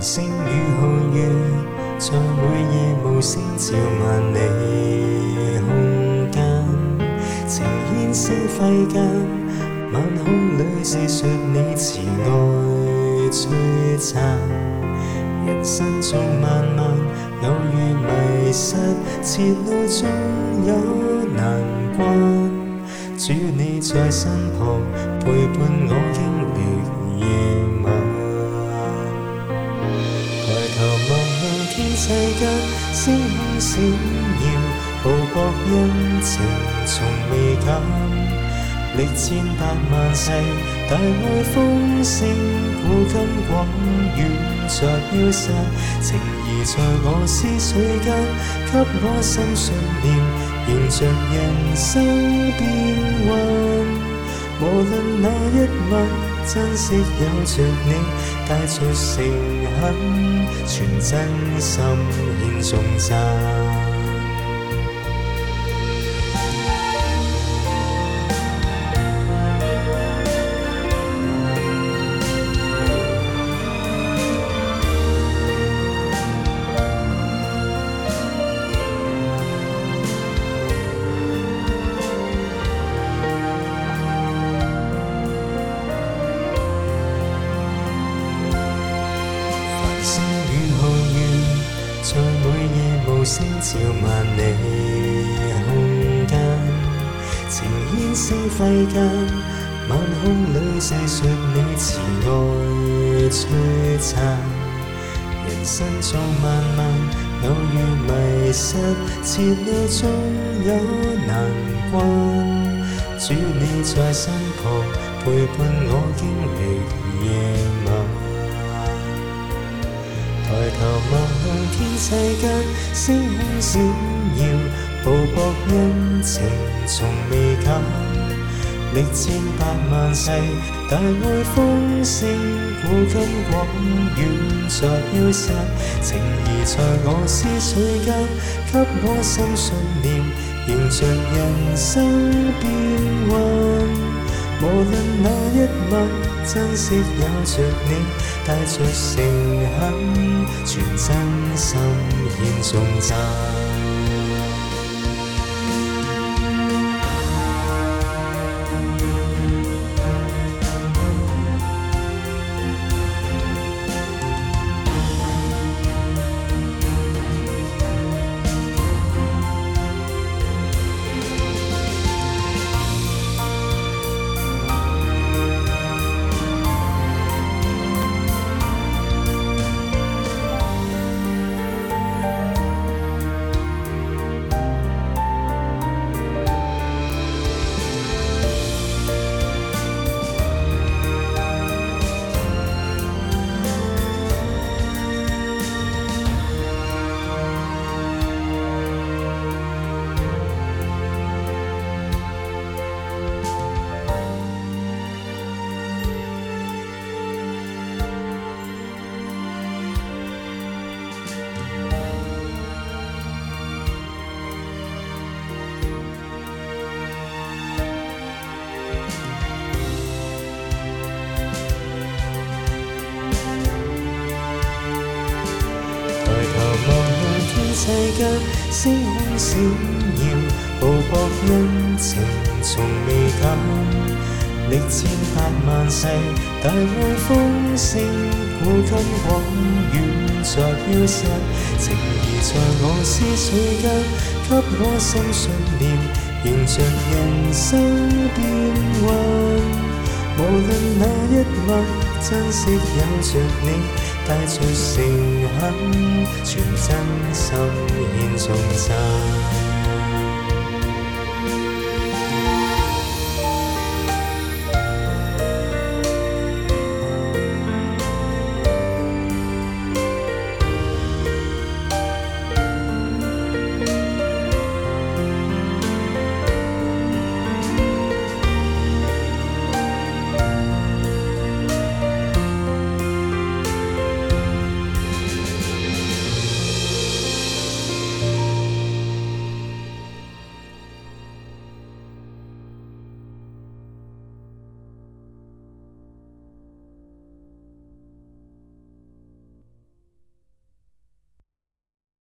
星与皓月，在每夜无声照万里空间，情牵星辉间，晚空里是说你慈爱璀璨。人生中漫漫，偶遇迷失，前路总有难关。主你在身旁，陪伴我经历夜晚。世间，星空闪耀，浩博恩情从未减。历千百万世，大爱丰盛，古今广远在飘散。情谊在我思绪间，给我新信念，迎着人生变幻。无论哪一晚，珍惜有着你，带着诚恳，全真心献颂赞。星与皓月，在每夜无声照万里空间。情牵星辉间，晚空里细说你慈爱璀璨。人生中漫漫，偶遇迷失，前路总有难关。主你在身旁，陪伴我经历夜天际间，星空闪耀，浩博恩情从未减。历千百万世，大爱丰盛，古今广远在飘散。情谊在我思绪间，给我新信念，迎着人生变幻。无论那一吻，珍惜有着你，带着诚恳，全真心献颂赞。世间星空闪耀，浩博恩情从未减。历千百万世，大爱丰盛，古今广远在飘散。情谊在我思绪间，给我新信念，迎着人生变幻。无论哪一晚，珍惜有着你。带着诚恳，全真心献颂赞。